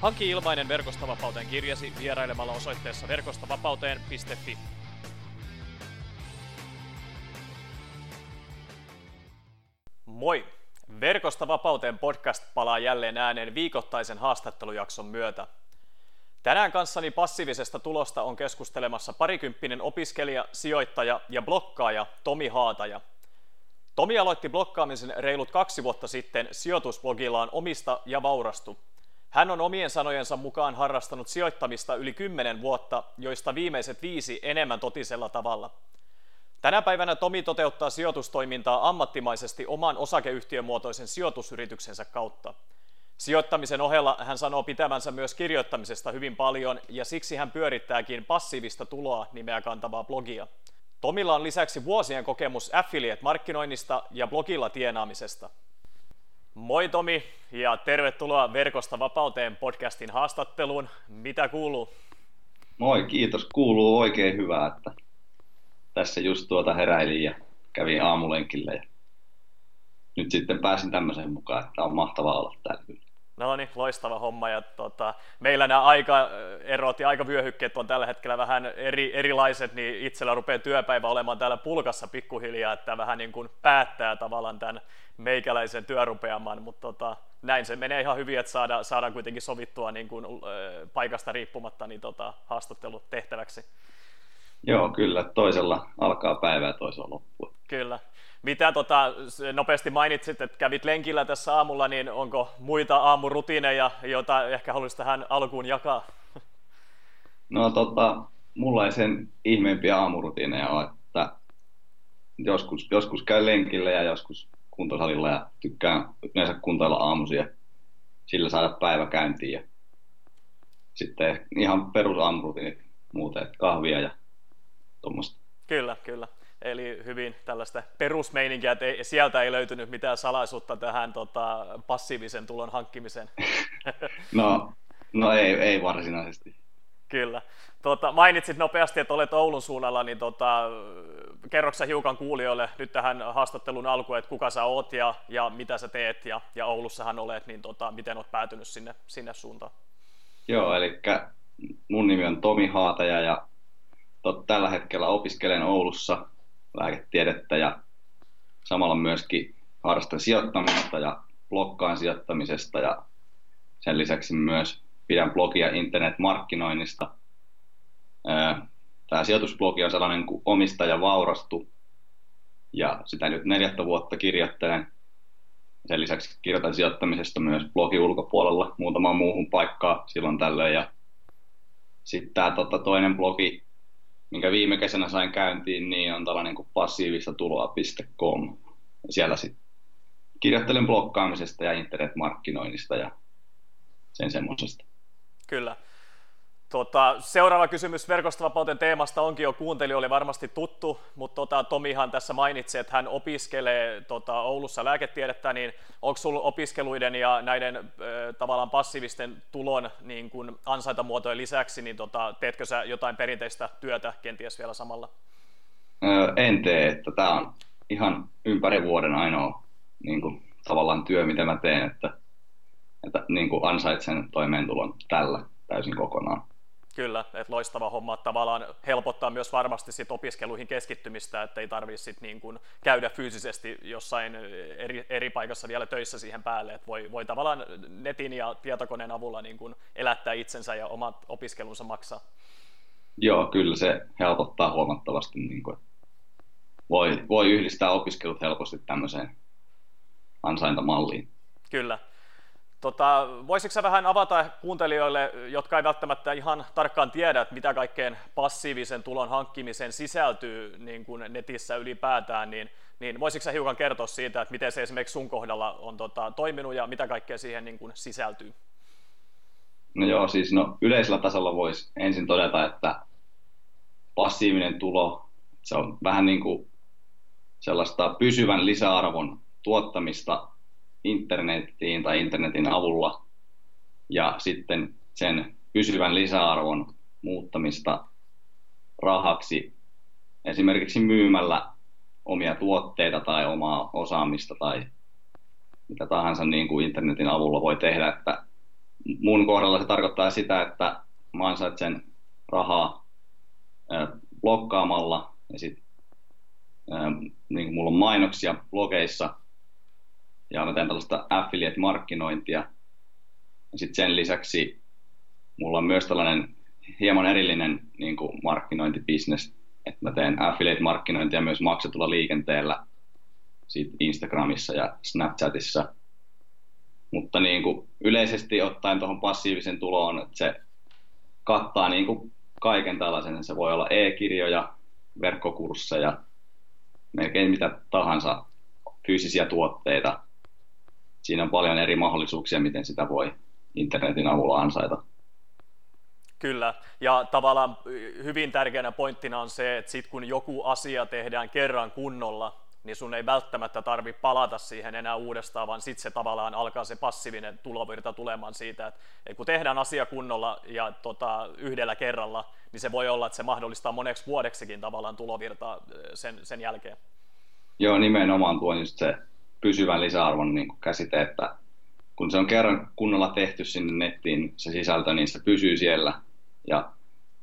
Hanki ilmainen Verkostavapauteen kirjasi vierailemalla osoitteessa verkostavapauteen.fi. Moi! Verkosta vapauteen podcast palaa jälleen ääneen viikoittaisen haastattelujakson myötä. Tänään kanssani passiivisesta tulosta on keskustelemassa parikymppinen opiskelija, sijoittaja ja blokkaaja Tomi Haataja. Tomi aloitti blokkaamisen reilut kaksi vuotta sitten sijoitusblogillaan Omista ja vaurastu – hän on omien sanojensa mukaan harrastanut sijoittamista yli 10 vuotta, joista viimeiset viisi enemmän totisella tavalla. Tänä päivänä Tomi toteuttaa sijoitustoimintaa ammattimaisesti oman osakeyhtiömuotoisen sijoitusyrityksensä kautta. Sijoittamisen ohella hän sanoo pitävänsä myös kirjoittamisesta hyvin paljon ja siksi hän pyörittääkin passiivista tuloa nimeä kantavaa blogia. Tomilla on lisäksi vuosien kokemus affiliate-markkinoinnista ja blogilla tienaamisesta. Moi Tomi ja tervetuloa Verkosta vapauteen podcastin haastatteluun. Mitä kuuluu? Moi, kiitos. Kuuluu oikein hyvää, että tässä just tuota heräilin ja kävin aamulenkille ja nyt sitten pääsin tämmöiseen mukaan, että on mahtavaa olla täällä. No niin, loistava homma. Ja tota, meillä nämä aikaerot ja aikavyöhykkeet on tällä hetkellä vähän eri, erilaiset, niin itsellä rupeaa työpäivä olemaan täällä pulkassa pikkuhiljaa, että vähän niin kuin päättää tavallaan tämän meikäläisen työrupeaman, mutta tota, näin se menee ihan hyvin, että saadaan, saadaan kuitenkin sovittua niin kuin, äh, paikasta riippumatta niin tota, haastattelu tehtäväksi. Joo, kyllä. Toisella alkaa päivää ja toisella loppua. Kyllä. Mitä tota, nopeasti mainitsit, että kävit lenkillä tässä aamulla, niin onko muita aamurutiineja, joita ehkä haluaisit tähän alkuun jakaa? No tota, mulla ei sen ihmeempiä aamurutiineja ole, että joskus, joskus käy lenkillä ja joskus kuntosalilla ja tykkään yleensä kuntoilla aamuisia sillä saada päivä käyntiin ja sitten ihan perusaamurutiinit muuten, kahvia ja tuommoista. Kyllä, kyllä. Eli hyvin tällaista perusmeininkiä, että ei, sieltä ei löytynyt mitään salaisuutta tähän tota, passiivisen tulon hankkimiseen. No, no ei, ei varsinaisesti. Kyllä. Tota, mainitsit nopeasti, että olet Oulun suunnalla, niin tota, kerroksä hiukan kuulijoille nyt tähän haastattelun alkuun, että kuka sä oot ja, ja mitä sä teet, ja, ja Oulussahan olet, niin tota, miten olet päätynyt sinne, sinne suuntaan? Joo, eli mun nimi on Tomi Haataja ja tot, tällä hetkellä opiskelen Oulussa lääketiedettä ja samalla myöskin harrastan sijoittamista ja blokkaan sijoittamisesta ja sen lisäksi myös pidän blogia internetmarkkinoinnista. Tämä sijoitusblogi on sellainen kuin omistaja vaurastu ja sitä nyt neljättä vuotta kirjoittelen. Sen lisäksi kirjoitan sijoittamisesta myös blogi ulkopuolella muutamaan muuhun paikkaan silloin tällöin. Ja sitten tämä tota, toinen blogi minkä viime kesänä sain käyntiin, niin on tällainen kuin passiivista tuloa.com. Siellä sitten kirjoittelen blokkaamisesta ja internetmarkkinoinnista ja sen semmoisesta. Kyllä. Tota, seuraava kysymys verkostovapauteen teemasta onkin jo kuuntelijoille varmasti tuttu, mutta tota, Tomihan tässä mainitsi, että hän opiskelee tota, Oulussa lääketiedettä, niin onko sinulla opiskeluiden ja näiden äh, tavallaan passiivisten tulon niin kun ansaintamuotojen lisäksi, niin tota, teetkö sä jotain perinteistä työtä kenties vielä samalla? Öö, en tee, että tämä on ihan ympäri vuoden ainoa niin kun, tavallaan työ, mitä mä teen, että, että niin ansaitsen toimeentulon tällä täysin kokonaan. Kyllä, että loistava homma tavallaan helpottaa myös varmasti sit opiskeluihin keskittymistä, että ei tarvitse sit niin kuin käydä fyysisesti jossain eri, eri paikassa vielä töissä siihen päälle, että voi, voi tavallaan netin ja tietokoneen avulla niin kuin elättää itsensä ja omat opiskelunsa maksaa. Joo, kyllä se helpottaa huomattavasti, niin kuin, voi, voi yhdistää opiskelut helposti tämmöiseen ansaintamalliin. Kyllä. Tota, voisitko vähän avata kuuntelijoille, jotka ei välttämättä ihan tarkkaan tiedä, että mitä kaikkeen passiivisen tulon hankkimiseen sisältyy niin kuin netissä ylipäätään, niin, niin voisitko hiukan kertoa siitä, että miten se esimerkiksi sun kohdalla on tota, toiminut ja mitä kaikkea siihen niin kuin sisältyy? No joo, siis no, yleisellä tasolla voisi ensin todeta, että passiivinen tulo, se on vähän niin kuin sellaista pysyvän lisäarvon tuottamista internettiin tai internetin avulla ja sitten sen pysyvän lisäarvon muuttamista rahaksi esimerkiksi myymällä omia tuotteita tai omaa osaamista tai mitä tahansa niin kuin internetin avulla voi tehdä. Että mun kohdalla se tarkoittaa sitä, että mä ansaitsen rahaa blokkaamalla ja sitten niin mulla on mainoksia blogeissa ja mä teen tällaista affiliate-markkinointia. Ja sitten sen lisäksi mulla on myös tällainen hieman erillinen niin kuin markkinointibisnes, että mä teen affiliate-markkinointia myös maksetulla liikenteellä siitä Instagramissa ja Snapchatissa. Mutta niin kuin yleisesti ottaen tuohon passiivisen tuloon, että se kattaa niin kuin kaiken tällaisen. Se voi olla e-kirjoja, verkkokursseja, melkein mitä tahansa fyysisiä tuotteita. Siinä on paljon eri mahdollisuuksia, miten sitä voi internetin avulla ansaita. Kyllä, ja tavallaan hyvin tärkeänä pointtina on se, että sit kun joku asia tehdään kerran kunnolla, niin sun ei välttämättä tarvi palata siihen enää uudestaan, vaan sitten se tavallaan alkaa se passiivinen tulovirta tulemaan siitä, että, että kun tehdään asia kunnolla ja tota, yhdellä kerralla, niin se voi olla, että se mahdollistaa moneksi vuodeksikin tavallaan tulovirtaa sen, sen jälkeen. Joo, nimenomaan tuo just se pysyvän lisäarvon niin käsite, että kun se on kerran kunnolla tehty sinne nettiin se sisältö, niin se pysyy siellä. Ja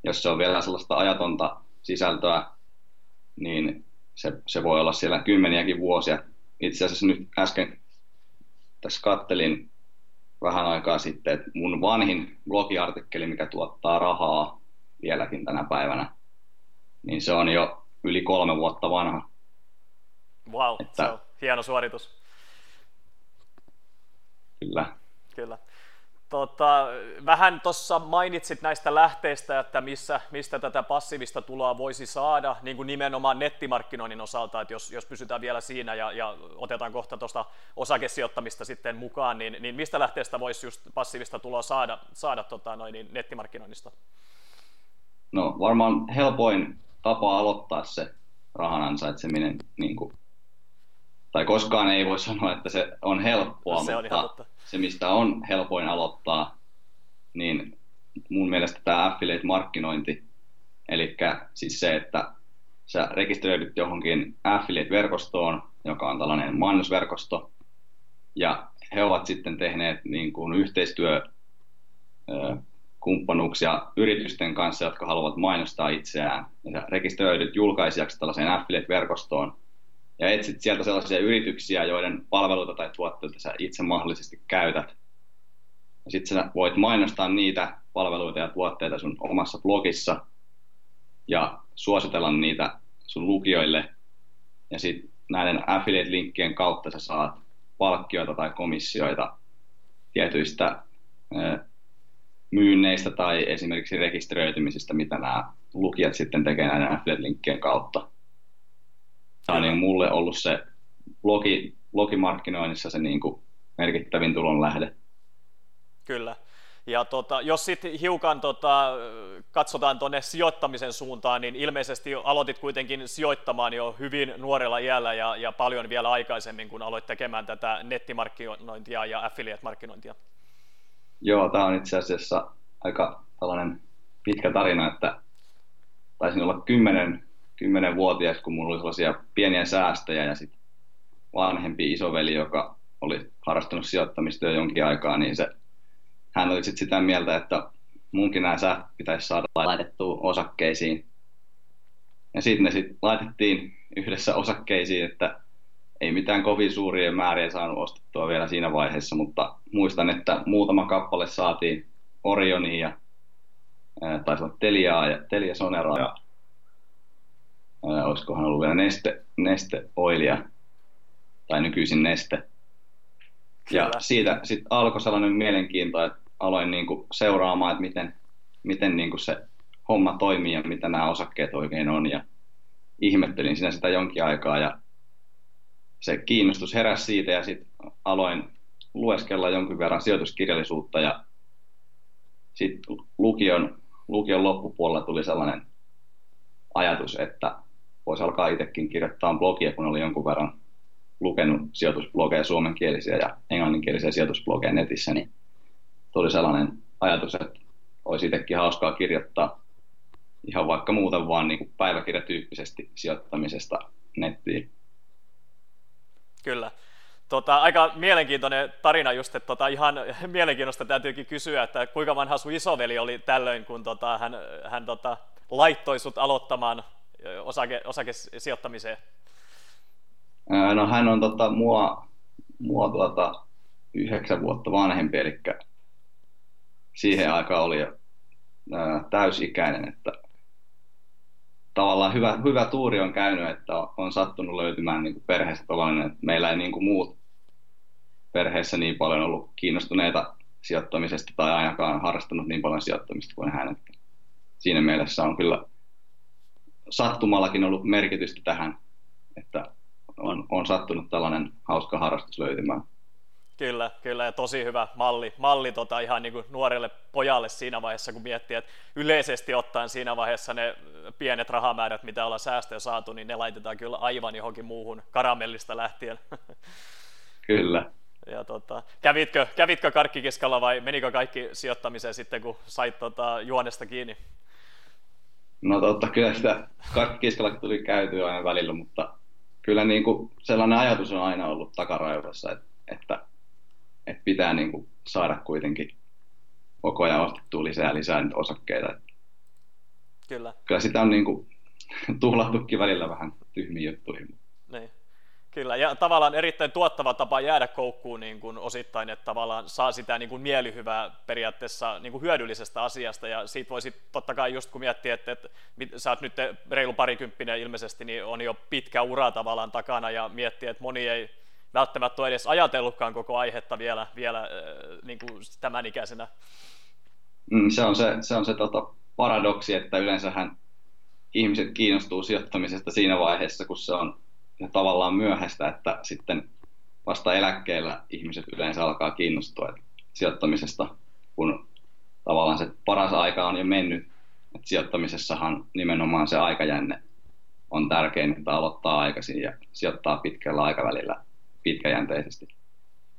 jos se on vielä sellaista ajatonta sisältöä, niin se, se voi olla siellä kymmeniäkin vuosia. Itse asiassa nyt äsken tässä kattelin vähän aikaa sitten, että mun vanhin blogiartikkeli, mikä tuottaa rahaa vieläkin tänä päivänä, niin se on jo yli kolme vuotta vanha. Wow, että, se on hieno suoritus. Kyllä. Kyllä. Tota, vähän tuossa mainitsit näistä lähteistä, että missä, mistä tätä passiivista tuloa voisi saada, niin kuin nimenomaan nettimarkkinoinnin osalta, että jos, jos pysytään vielä siinä ja, ja otetaan kohta tuosta osakesijoittamista sitten mukaan, niin, niin mistä lähteestä voisi just passiivista tuloa saada, saada tota, noin, niin nettimarkkinoinnista? No varmaan helpoin tapa aloittaa se rahan ansaitseminen niin kuin tai koskaan ei voi sanoa, että se on helppoa, se mutta on se mistä on helpoin aloittaa, niin mun mielestä tämä affiliate-markkinointi, eli siis se, että sä rekisteröidyt johonkin affiliate-verkostoon, joka on tällainen mainosverkosto, ja he ovat sitten tehneet niin kuin yhteistyö kumppanuuksia yritysten kanssa, jotka haluavat mainostaa itseään. Ja sä rekisteröidyt julkaisijaksi tällaiseen affiliate-verkostoon, ja etsit sieltä sellaisia yrityksiä, joiden palveluita tai tuotteita sä itse mahdollisesti käytät. Ja sitten sä voit mainostaa niitä palveluita ja tuotteita sun omassa blogissa ja suositella niitä sun lukijoille. Ja sitten näiden affiliate-linkkien kautta sä saat palkkioita tai komissioita tietyistä myynneistä tai esimerkiksi rekisteröitymisistä, mitä nämä lukijat sitten tekee näiden affiliate-linkkien kautta. Tämä on niin mulle ollut se blogi, blogimarkkinoinnissa se niin kuin merkittävin tulon lähde. Kyllä. Ja tota, jos sitten hiukan tota, katsotaan tuonne sijoittamisen suuntaan, niin ilmeisesti aloitit kuitenkin sijoittamaan jo hyvin nuorella iällä ja, ja paljon vielä aikaisemmin, kun aloit tekemään tätä nettimarkkinointia ja affiliate-markkinointia. Joo, tämä on itse asiassa aika tällainen pitkä tarina, että taisin olla kymmenen 10-vuotias, kun mulla oli sellaisia pieniä säästöjä ja sitten vanhempi isoveli, joka oli harrastanut sijoittamista jo jonkin aikaa, niin se, hän oli sitten sitä mieltä, että munkin nämä sähköt pitäisi saada laitettua osakkeisiin. Ja sitten ne sitten laitettiin yhdessä osakkeisiin, että ei mitään kovin suuria määriä saanut ostettua vielä siinä vaiheessa, mutta muistan, että muutama kappale saatiin Orioniin ja taisi olla Teliaa ja Telia Soneraa ja ää, olisikohan ollut vielä neste, neste oilia, tai nykyisin neste. Kyllä. Ja siitä sitten alkoi sellainen mielenkiinto, että aloin niinku seuraamaan, että miten, miten niinku se homma toimii ja mitä nämä osakkeet oikein on. Ja ihmettelin siinä sitä jonkin aikaa ja se kiinnostus heräsi siitä ja sitten aloin lueskella jonkin verran sijoituskirjallisuutta ja sitten lukion, lukion loppupuolella tuli sellainen ajatus, että voisi alkaa itsekin kirjoittaa blogia, kun oli jonkun verran lukenut sijoitusblogeja suomenkielisiä ja englanninkielisiä sijoitusblogeja netissä, niin tuli sellainen ajatus, että olisi itsekin hauskaa kirjoittaa ihan vaikka muuten vaan niin kuin päiväkirjatyyppisesti sijoittamisesta nettiin. Kyllä. Tota, aika mielenkiintoinen tarina just, että tota, ihan mielenkiintoista täytyykin kysyä, että kuinka vanha sun isoveli oli tällöin, kun tota, hän, hän tota, laittoi sut aloittamaan osake, osakesijoittamiseen? No hän on tota, mua, mua tuota, yhdeksän vuotta vanhempi, eli siihen aikaan oli jo ää, täysikäinen, että tavallaan hyvä, hyvä tuuri on käynyt, että on sattunut löytymään niin kuin perheestä tavallinen, että meillä ei niin kuin muut perheessä niin paljon ollut kiinnostuneita sijoittamisesta tai ainakaan harrastanut niin paljon sijoittamista kuin hän. Että siinä mielessä on kyllä sattumallakin ollut merkitystä tähän, että on, on sattunut tällainen hauska harrastus löytymään. Kyllä, kyllä, ja tosi hyvä malli, malli tota, ihan niin kuin nuorelle pojalle siinä vaiheessa, kun miettii, että yleisesti ottaen siinä vaiheessa ne pienet rahamäärät, mitä ollaan säästöjä saatu, niin ne laitetaan kyllä aivan johonkin muuhun karamellista lähtien. Kyllä. Ja tota, kävitkö, kävitkö karkkikiskalla vai menikö kaikki sijoittamiseen sitten, kun sait tota, juonesta kiinni? No totta, kyllä sitä karkkikiskalla tuli käytyä aina välillä, mutta kyllä niin kuin sellainen ajatus on aina ollut takaraivossa, että, että, että pitää niin kuin saada kuitenkin koko ajan ostettua lisää lisää niitä osakkeita. Kyllä. Kyllä sitä on niin kuin tuhlattukin välillä vähän tyhmiä juttuja. Kyllä, ja tavallaan erittäin tuottava tapa jäädä koukkuun niin kuin osittain, että tavallaan saa sitä niin kuin mielihyvää periaatteessa niin kuin hyödyllisestä asiasta, ja siitä voisi totta kai just kun miettii, että, että sä oot nyt reilu parikymppinen ilmeisesti, niin on jo pitkä ura tavallaan takana, ja miettii, että moni ei välttämättä ole edes ajatellutkaan koko aihetta vielä, vielä äh, niin kuin tämän ikäisenä. Mm, se on se, se, on se tota, paradoksi, että yleensähän ihmiset kiinnostuu sijoittamisesta siinä vaiheessa, kun se on tavallaan myöhäistä, että sitten vasta eläkkeellä ihmiset yleensä alkaa kiinnostua sijoittamisesta, kun tavallaan se paras aika on jo mennyt. Et sijoittamisessahan nimenomaan se aikajänne on tärkein, että aloittaa aikaisin ja sijoittaa pitkällä aikavälillä pitkäjänteisesti.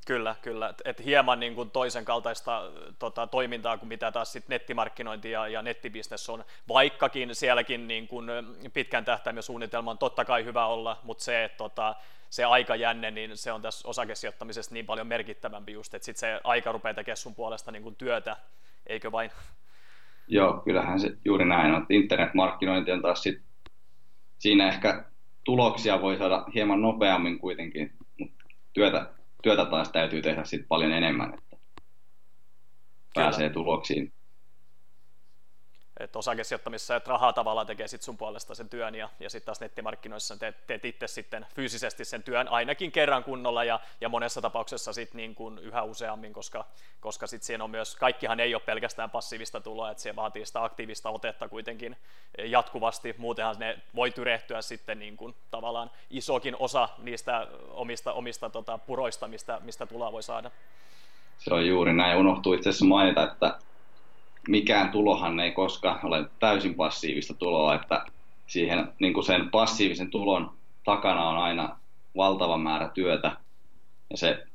Kyllä, kyllä. Et hieman niin kuin toisen kaltaista tota, toimintaa kuin mitä taas sit nettimarkkinointi ja, ja nettibisnes on, vaikkakin sielläkin niin kuin pitkän tähtäimen suunnitelma on totta kai hyvä olla, mutta se, että tota, se aikajänne, niin se on tässä osakesijoittamisessa niin paljon merkittävämpi just, että sitten se aika rupeaa tekemään sun puolesta niin kuin työtä, eikö vain? Joo, kyllähän se juuri näin on. Internetmarkkinointi on taas sit, siinä ehkä tuloksia voi saada hieman nopeammin kuitenkin, mutta työtä työtä taas täytyy tehdä sit paljon enemmän, että pääsee Kyllä. tuloksiin. Että osakesijoittamisessa, että rahaa tavallaan tekee sit sun puolesta sen työn ja, ja sitten taas nettimarkkinoissa teet, teet itse sitten fyysisesti sen työn ainakin kerran kunnolla ja, ja monessa tapauksessa sit niin kuin yhä useammin, koska, koska sit siinä on myös, kaikkihan ei ole pelkästään passiivista tuloa, että se vaatii sitä aktiivista otetta kuitenkin jatkuvasti, muutenhan ne voi tyrehtyä sitten niin kuin tavallaan isokin osa niistä omista, omista tota, puroista, mistä, mistä tuloa voi saada. Se on juuri näin, unohtuu itse asiassa mainita, että mikään tulohan ei koskaan ole täysin passiivista tuloa, että siihen niin kuin sen passiivisen tulon takana on aina valtava määrä työtä. Ja se,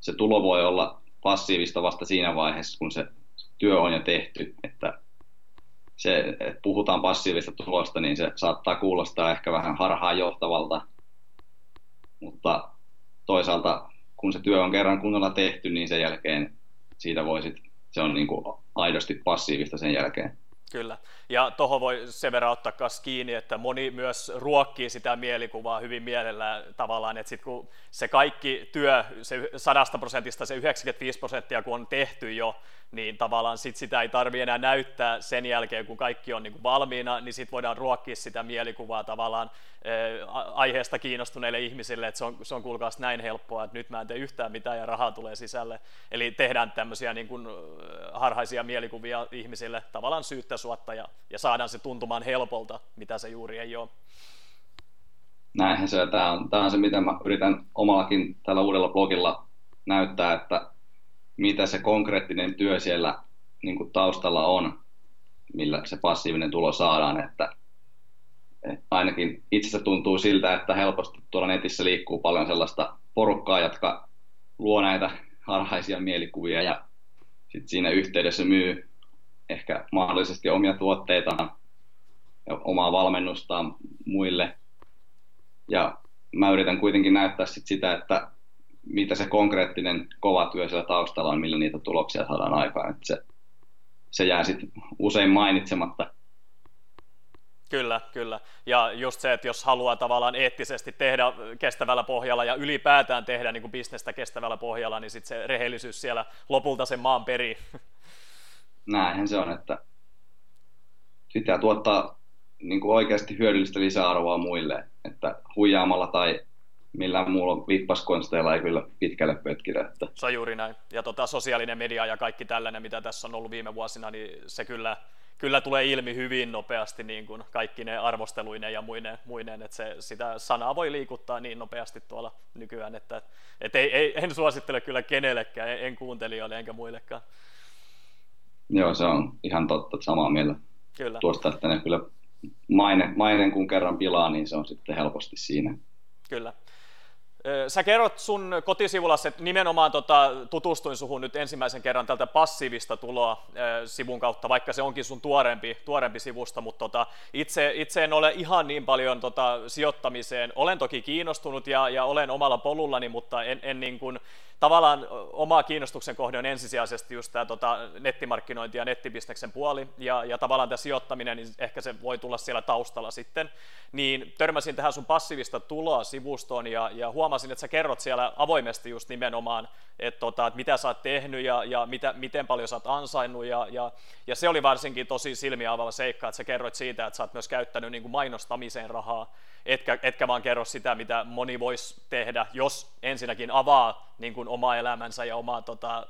se tulo voi olla passiivista vasta siinä vaiheessa, kun se työ on jo tehty. Että se, että puhutaan passiivista tulosta, niin se saattaa kuulostaa ehkä vähän harhaan johtavalta, mutta toisaalta kun se työ on kerran kunnolla tehty, niin sen jälkeen siitä voisit, se on niin kuin aidosti passiivista sen jälkeen. Kyllä, ja tuohon voi sen verran ottaa myös kiinni, että moni myös ruokkii sitä mielikuvaa hyvin mielellään tavallaan, että sitten kun se kaikki työ, se sadasta prosentista se 95 prosenttia kun on tehty jo, niin tavallaan sit sitä ei tarvitse enää näyttää sen jälkeen, kun kaikki on niin kuin valmiina, niin sitten voidaan ruokkia sitä mielikuvaa tavallaan aiheesta kiinnostuneille ihmisille, että se on, se on kuulkaas näin helppoa, että nyt mä en tee yhtään mitään ja rahaa tulee sisälle. Eli tehdään tämmöisiä niin kuin harhaisia mielikuvia ihmisille tavallaan syyttä suotta ja, ja saadaan se tuntumaan helpolta, mitä se juuri ei ole. Näinhän se, tämä on, tämä on se, mitä mä yritän omallakin tällä uudella blogilla näyttää, että mitä se konkreettinen työ siellä niin kuin taustalla on, millä se passiivinen tulo saadaan, että ainakin itsestä tuntuu siltä, että helposti tuolla netissä liikkuu paljon sellaista porukkaa, jotka luo näitä harhaisia mielikuvia ja sitten siinä yhteydessä myy ehkä mahdollisesti omia tuotteitaan ja omaa valmennustaan muille. Ja mä yritän kuitenkin näyttää sit sitä, että mitä se konkreettinen kova työ siellä taustalla on, millä niitä tuloksia saadaan aikaan. Se, se jää sitten usein mainitsematta. Kyllä, kyllä. Ja just se, että jos haluaa tavallaan eettisesti tehdä kestävällä pohjalla ja ylipäätään tehdä niin kuin bisnestä kestävällä pohjalla, niin sitten se rehellisyys siellä lopulta sen maan perii. Näinhän se on, että pitää tuottaa niin kuin oikeasti hyödyllistä lisäarvoa muille, että huijaamalla tai millään muulla vippaskonsteilla ei kyllä pitkälle pötkitä. Että... Se on juuri näin. Ja tota, sosiaalinen media ja kaikki tällainen, mitä tässä on ollut viime vuosina, niin se kyllä, kyllä tulee ilmi hyvin nopeasti niin kuin kaikki ne arvosteluineen ja muineen, muineen että se, sitä sanaa voi liikuttaa niin nopeasti tuolla nykyään, että et ei, ei, en suosittele kyllä kenellekään, en, en kuuntelijoille enkä muillekaan. Joo, se on ihan totta, samaa mieltä kyllä. tuosta, että ne kyllä maine, maine kun kerran pilaa, niin se on sitten helposti siinä. Kyllä. Sä kerrot sun kotisivulla, että nimenomaan tota, tutustuin suhun nyt ensimmäisen kerran tältä passiivista tuloa sivun kautta, vaikka se onkin sun tuorempi, tuorempi sivusta, mutta tota, itse, itse en ole ihan niin paljon tota, sijoittamiseen. Olen toki kiinnostunut ja, ja olen omalla polullani, mutta en, en niin kuin, tavallaan oma kiinnostuksen kohde on ensisijaisesti just tämä tota, nettimarkkinointi ja nettibisneksen puoli, ja, ja tavallaan tämä sijoittaminen, niin ehkä se voi tulla siellä taustalla sitten, niin törmäsin tähän sun passiivista tuloa sivustoon, ja, ja huomasin, että sä kerrot siellä avoimesti just nimenomaan, että, tota, että mitä sä oot tehnyt, ja, ja mitä, miten paljon sä oot ansainnut, ja, ja, ja se oli varsinkin tosi silmiä avaava seikka, että sä kerroit siitä, että sä oot myös käyttänyt niin kuin mainostamiseen rahaa, etkä, etkä vaan kerro sitä, mitä moni voisi tehdä, jos ensinnäkin avaa niin kuin omaa elämänsä ja omaa tota,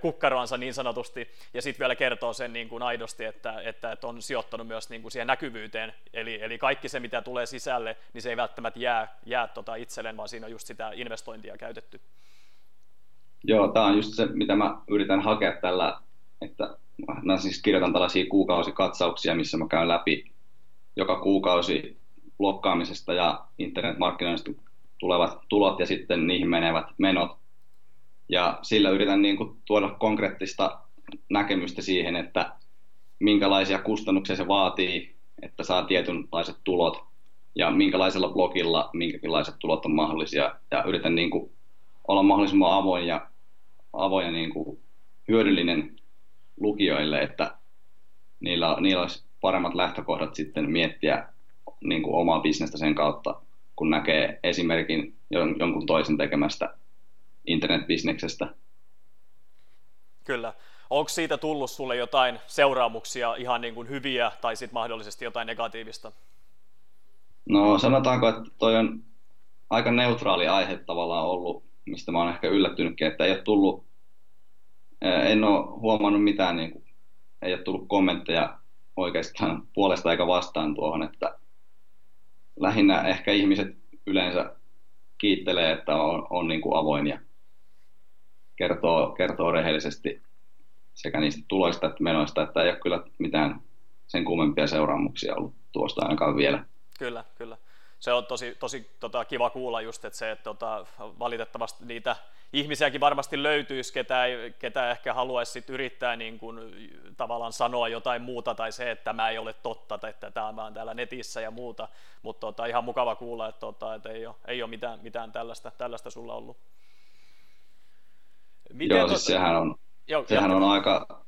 kukkaroansa niin sanotusti, ja sitten vielä kertoo sen niin kuin aidosti, että, että, että on sijoittanut myös niin kuin siihen näkyvyyteen, eli, eli kaikki se, mitä tulee sisälle, niin se ei välttämättä jää, jää tota itselleen, vaan siinä on just sitä investointia käytetty. Joo, tämä on just se, mitä mä yritän hakea tällä, että mä siis kirjoitan tällaisia kuukausikatsauksia, missä mä käyn läpi joka kuukausi blokkaamisesta ja internetmarkkinoinnista tulevat tulot ja sitten niihin menevät menot. Ja sillä yritän niin kuin tuoda konkreettista näkemystä siihen, että minkälaisia kustannuksia se vaatii, että saa tietynlaiset tulot ja minkälaisella blogilla minkälaiset tulot on mahdollisia. Ja yritän niin kuin olla mahdollisimman avoin ja, avoin ja niin kuin hyödyllinen lukijoille, että niillä, niillä olisi paremmat lähtökohdat sitten miettiä niin kuin omaa bisnestä sen kautta, kun näkee esimerkin jonkun toisen tekemästä internetbisneksestä. Kyllä. Onko siitä tullut sulle jotain seuraamuksia, ihan niin kuin hyviä tai sitten mahdollisesti jotain negatiivista? No sanotaanko, että toi on aika neutraali aihe tavallaan ollut, mistä mä oon ehkä yllättynytkin, että ei ole tullut, en ole huomannut mitään, niin kuin, ei ole tullut kommentteja oikeastaan puolesta eikä vastaan tuohon, että lähinnä ehkä ihmiset yleensä kiittelee, että on, on niin kuin avoin ja kertoo, kertoo rehellisesti sekä niistä tuloista että menoista, että ei ole kyllä mitään sen kummempia seuraamuksia ollut tuosta ainakaan vielä. Kyllä, kyllä se on tosi, tosi tota, kiva kuulla just, että se, että tota, valitettavasti niitä ihmisiäkin varmasti löytyisi, ketä, ei, ketä ehkä haluaisi sit yrittää niin kuin, tavallaan sanoa jotain muuta, tai se, että tämä ei ole totta, tai että tämä on täällä netissä ja muuta, mutta tota, ihan mukava kuulla, että, tota, että ei, ole, ei ole mitään, mitään tällaista, tällaista sulla ollut. Miten Joo, siis sehän on, Joo, sehän on aika,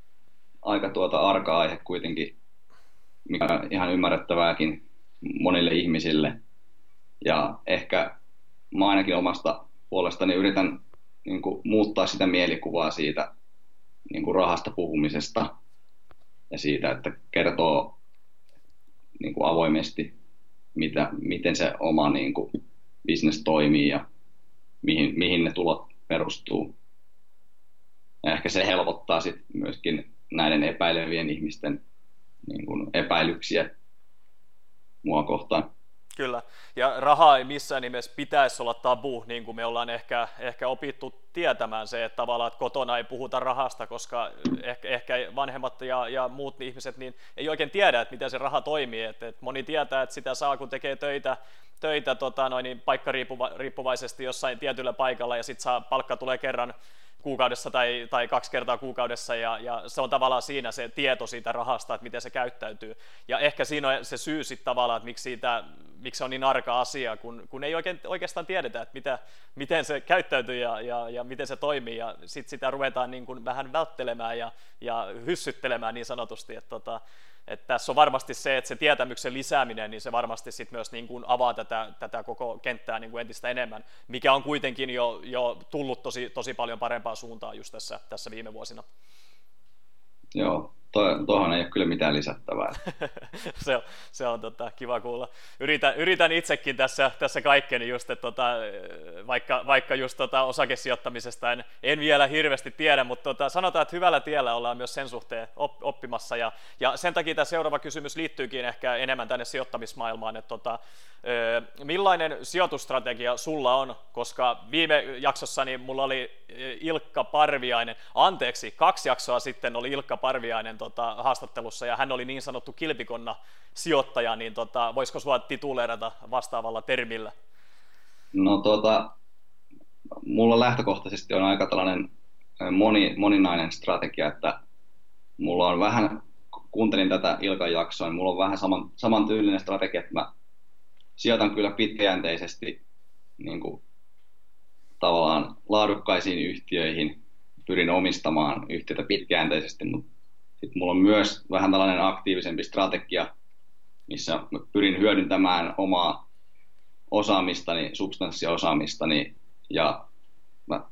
aika tuota arka aihe kuitenkin, mikä on ihan ymmärrettävääkin monille ihmisille – ja ehkä mä ainakin omasta puolestani yritän niin kuin, muuttaa sitä mielikuvaa siitä niin kuin rahasta puhumisesta ja siitä, että kertoo niin kuin avoimesti, mitä, miten se oma niin kuin, business toimii ja mihin, mihin ne tulot perustuu. Ja ehkä se helpottaa sit myöskin näiden epäilevien ihmisten niin kuin, epäilyksiä mua kohtaan. Kyllä, ja raha ei missään nimessä pitäisi olla tabu, niin kuin me ollaan ehkä, ehkä opittu tietämään se, että tavallaan että kotona ei puhuta rahasta, koska ehkä, ehkä vanhemmat ja, ja muut ihmiset niin ei oikein tiedä, että miten se raha toimii. että että moni tietää, että sitä saa, kun tekee töitä, töitä tota, noin, niin paikkariippuvaisesti jossain tietyllä paikalla ja sitten palkka tulee kerran kuukaudessa tai, tai kaksi kertaa kuukaudessa ja, ja se on tavallaan siinä se tieto siitä rahasta, että miten se käyttäytyy. Ja ehkä siinä on se syy sitten tavallaan, että miksi, siitä, miksi se on niin arka asia, kun, kun ei oikein, oikeastaan tiedetä, että mitä, miten se käyttäytyy ja, ja, ja miten se toimii ja sitten sitä ruvetaan niin kuin vähän välttelemään ja, ja hyssyttelemään niin sanotusti, että tota, että tässä on varmasti se, että se tietämyksen lisääminen, niin se varmasti sit myös niin kuin avaa tätä, tätä koko kenttää niin kuin entistä enemmän, mikä on kuitenkin jo, jo tullut tosi, tosi paljon parempaa suuntaan just tässä, tässä viime vuosina. Joo, tuohon ei ole kyllä mitään lisättävää. se on, se on tota, kiva kuulla. Yritän, yritän itsekin tässä, tässä kaikkeni just, että tota, vaikka, vaikka just tota osakesijoittamisesta en, en vielä hirveästi tiedä, mutta tota, sanotaan, että hyvällä tiellä ollaan myös sen suhteen oppimassa. Ja, ja sen takia tämä seuraava kysymys liittyykin ehkä enemmän tänne sijoittamismaailmaan, että tota, millainen sijoitustrategia sulla on, koska viime jaksossani mulla oli Ilkka Parviainen, anteeksi, kaksi jaksoa sitten oli Ilkka Parviainen tota, haastattelussa ja hän oli niin sanottu kilpikonna sijoittaja, niin tota, voisiko sinua tituleerata vastaavalla termillä? No tota, mulla lähtökohtaisesti on aika tällainen moni, moninainen strategia, että mulla on vähän, kuuntelin tätä Ilkan jaksoa, niin mulla on vähän saman, samantyylinen strategia, että mä sijoitan kyllä pitkäjänteisesti niin kuin, tavallaan laadukkaisiin yhtiöihin, pyrin omistamaan yhtiötä pitkäjänteisesti, mutta sitten mulla on myös vähän tällainen aktiivisempi strategia, missä pyrin hyödyntämään omaa osaamistani, substanssiosaamistani ja mä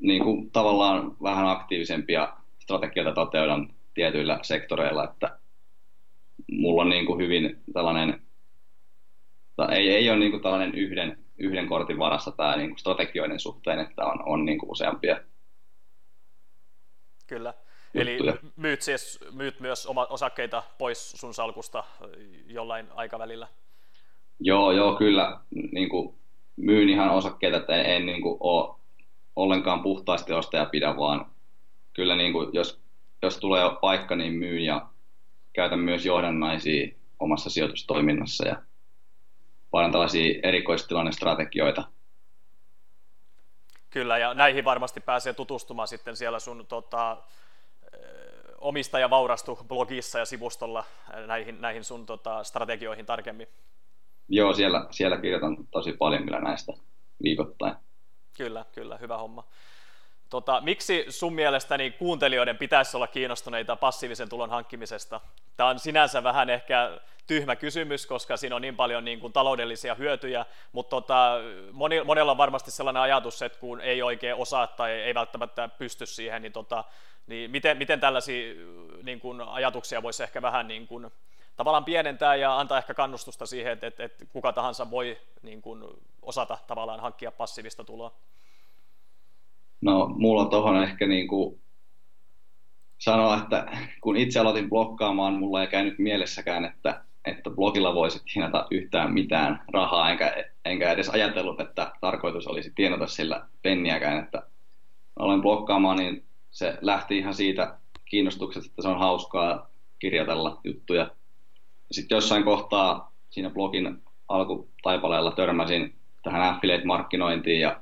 niin kuin tavallaan vähän aktiivisempia strategioita toteudan tietyillä sektoreilla, että mulla on niin kuin hyvin tällainen, ei, ei ole niin kuin tällainen yhden, yhden kortin varassa tämä niin kuin strategioiden suhteen, että on, on niin kuin useampia. Kyllä. Eli myyt, siis, myyt myös oma, osakkeita pois sun salkusta jollain aikavälillä? Joo, joo, kyllä. Niin kuin, myyn ihan osakkeita, että en, en niin kuin, ole ollenkaan puhtaasti ostaja pidä, vaan kyllä niin kuin, jos, jos tulee paikka, niin myyn ja käytän myös johdannaisia omassa sijoitustoiminnassa ja paljon tällaisia erikoistilannestrategioita. Kyllä, ja näihin varmasti pääsee tutustumaan sitten siellä sun tota, omistaja vaurastu blogissa ja sivustolla näihin, näihin sun tota, strategioihin tarkemmin. Joo, siellä, siellä kirjoitan tosi paljon kyllä näistä viikoittain. Kyllä, kyllä, hyvä homma. Tota, miksi sun mielestäni kuuntelijoiden pitäisi olla kiinnostuneita passiivisen tulon hankkimisesta? Tämä on sinänsä vähän ehkä tyhmä kysymys, koska siinä on niin paljon niin kuin, taloudellisia hyötyjä, mutta tota, moni, monella on varmasti sellainen ajatus, että kun ei oikein osaa tai ei välttämättä pysty siihen, niin, tota, niin miten, miten tällaisia niin kuin, ajatuksia voisi ehkä vähän niin kuin, tavallaan pienentää ja antaa ehkä kannustusta siihen, että, että, että kuka tahansa voi niin kuin, osata tavallaan hankkia passiivista tuloa? No, mulla on tuohon ehkä niin kuin sanoa, että kun itse aloitin blokkaamaan, mulla ei käynyt mielessäkään, että, että blogilla voisi tienata yhtään mitään rahaa, enkä, enkä edes ajatellut, että tarkoitus olisi tienata sillä penniäkään, että aloin blokkaamaan, niin se lähti ihan siitä kiinnostuksesta, että se on hauskaa kirjoitella juttuja. Sitten jossain kohtaa siinä blogin alkutaipaleella törmäsin tähän affiliate-markkinointiin ja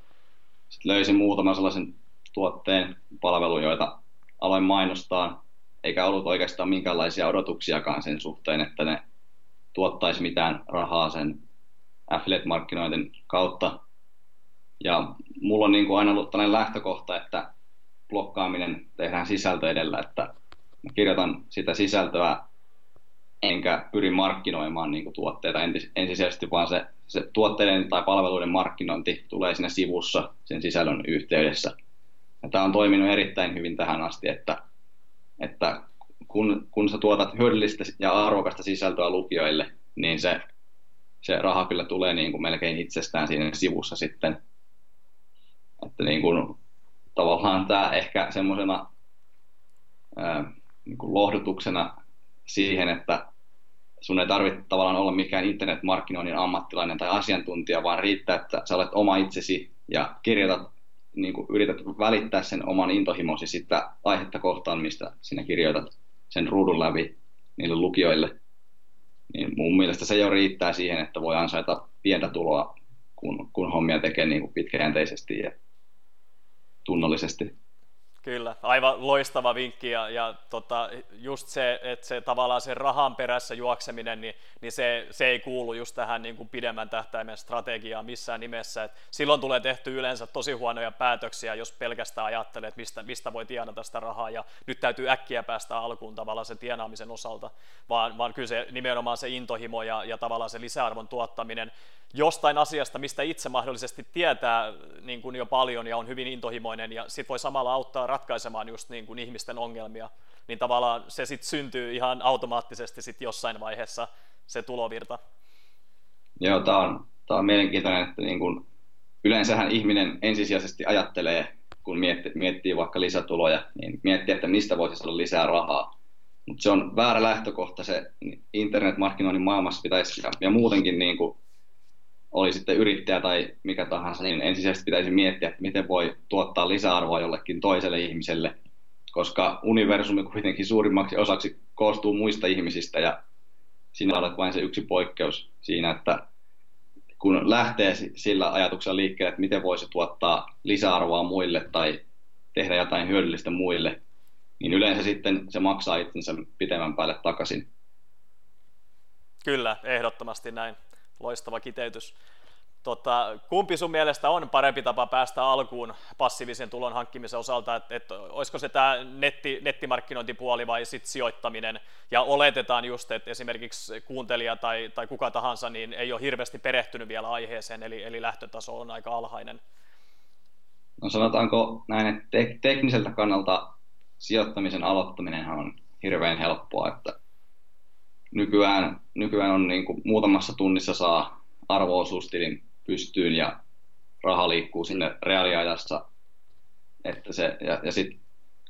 sitten löysin muutaman sellaisen tuotteen, palvelun, joita aloin mainostaa, eikä ollut oikeastaan minkäänlaisia odotuksiakaan sen suhteen, että ne tuottaisi mitään rahaa sen affiliate-markkinointin kautta. Ja mulla on niin kuin aina ollut tällainen lähtökohta, että blokkaaminen tehdään sisältö edellä, että mä kirjoitan sitä sisältöä enkä pyri markkinoimaan niin kuin tuotteita ensisijaisesti, vaan se, se tuotteiden tai palveluiden markkinointi tulee siinä sivussa sen sisällön yhteydessä. Ja tämä on toiminut erittäin hyvin tähän asti, että, että kun, kun sä tuotat hyödyllistä ja arvokasta sisältöä lukijoille, niin se, se raha kyllä tulee niin kuin melkein itsestään siinä sivussa sitten. Että niin kuin, tavallaan tämä ehkä semmoisena niin lohdutuksena siihen, että sun ei tarvitse tavallaan olla mikään internetmarkkinoinnin ammattilainen tai asiantuntija, vaan riittää, että sä olet oma itsesi ja kirjoitat, niin kuin yrität välittää sen oman intohimosi sitä aihetta kohtaan, mistä sinä kirjoitat sen ruudun läpi niille lukijoille. Niin mun mielestä se jo riittää siihen, että voi ansaita pientä tuloa, kun, kun hommia tekee niin kuin pitkäjänteisesti ja tunnollisesti. Kyllä, aivan loistava vinkki ja, ja tota, just se, että se tavallaan se rahan perässä juokseminen, niin, niin se, se ei kuulu just tähän niin kuin pidemmän tähtäimen strategiaan missään nimessä. Et silloin tulee tehty yleensä tosi huonoja päätöksiä, jos pelkästään ajattelee, että mistä, mistä voi tienata sitä rahaa ja nyt täytyy äkkiä päästä alkuun tavallaan sen tienaamisen osalta, vaan, vaan kyllä se nimenomaan se intohimo ja, ja tavallaan se lisäarvon tuottaminen jostain asiasta, mistä itse mahdollisesti tietää niin kuin jo paljon ja on hyvin intohimoinen ja sitten voi samalla auttaa ratkaisemaan just niin kuin ihmisten ongelmia, niin tavallaan se sitten syntyy ihan automaattisesti sitten jossain vaiheessa se tulovirta. Joo, tämä on, tämä on mielenkiintoinen, että niin kuin yleensähän ihminen ensisijaisesti ajattelee, kun miettii, miettii vaikka lisätuloja, niin miettii, että mistä voisi saada lisää rahaa. Mutta se on väärä lähtökohta, se internetmarkkinoinnin maailmassa pitäisi, ja, ja muutenkin niin kuin oli sitten yrittäjä tai mikä tahansa, niin ensisijaisesti pitäisi miettiä, että miten voi tuottaa lisäarvoa jollekin toiselle ihmiselle, koska universumi kuitenkin suurimmaksi osaksi koostuu muista ihmisistä ja sinä olet vain se yksi poikkeus siinä, että kun lähtee sillä ajatuksella liikkeelle, että miten voisi tuottaa lisäarvoa muille tai tehdä jotain hyödyllistä muille, niin yleensä sitten se maksaa itsensä pitemmän päälle takaisin. Kyllä, ehdottomasti näin loistava kiteytys. Tota, kumpi sun mielestä on parempi tapa päästä alkuun passiivisen tulon hankkimisen osalta, että et, olisiko se tämä netti, nettimarkkinointipuoli vai sit sijoittaminen, ja oletetaan just, että esimerkiksi kuuntelija tai, tai kuka tahansa niin ei ole hirveästi perehtynyt vielä aiheeseen, eli, eli lähtötaso on aika alhainen. No sanotaanko näin, että te- tekniseltä kannalta sijoittamisen aloittaminen on hirveän helppoa, että nykyään, nykyään on niin kuin muutamassa tunnissa saa arvoosuustilin pystyyn ja raha liikkuu sinne reaaliajassa. Että se, ja, ja sit,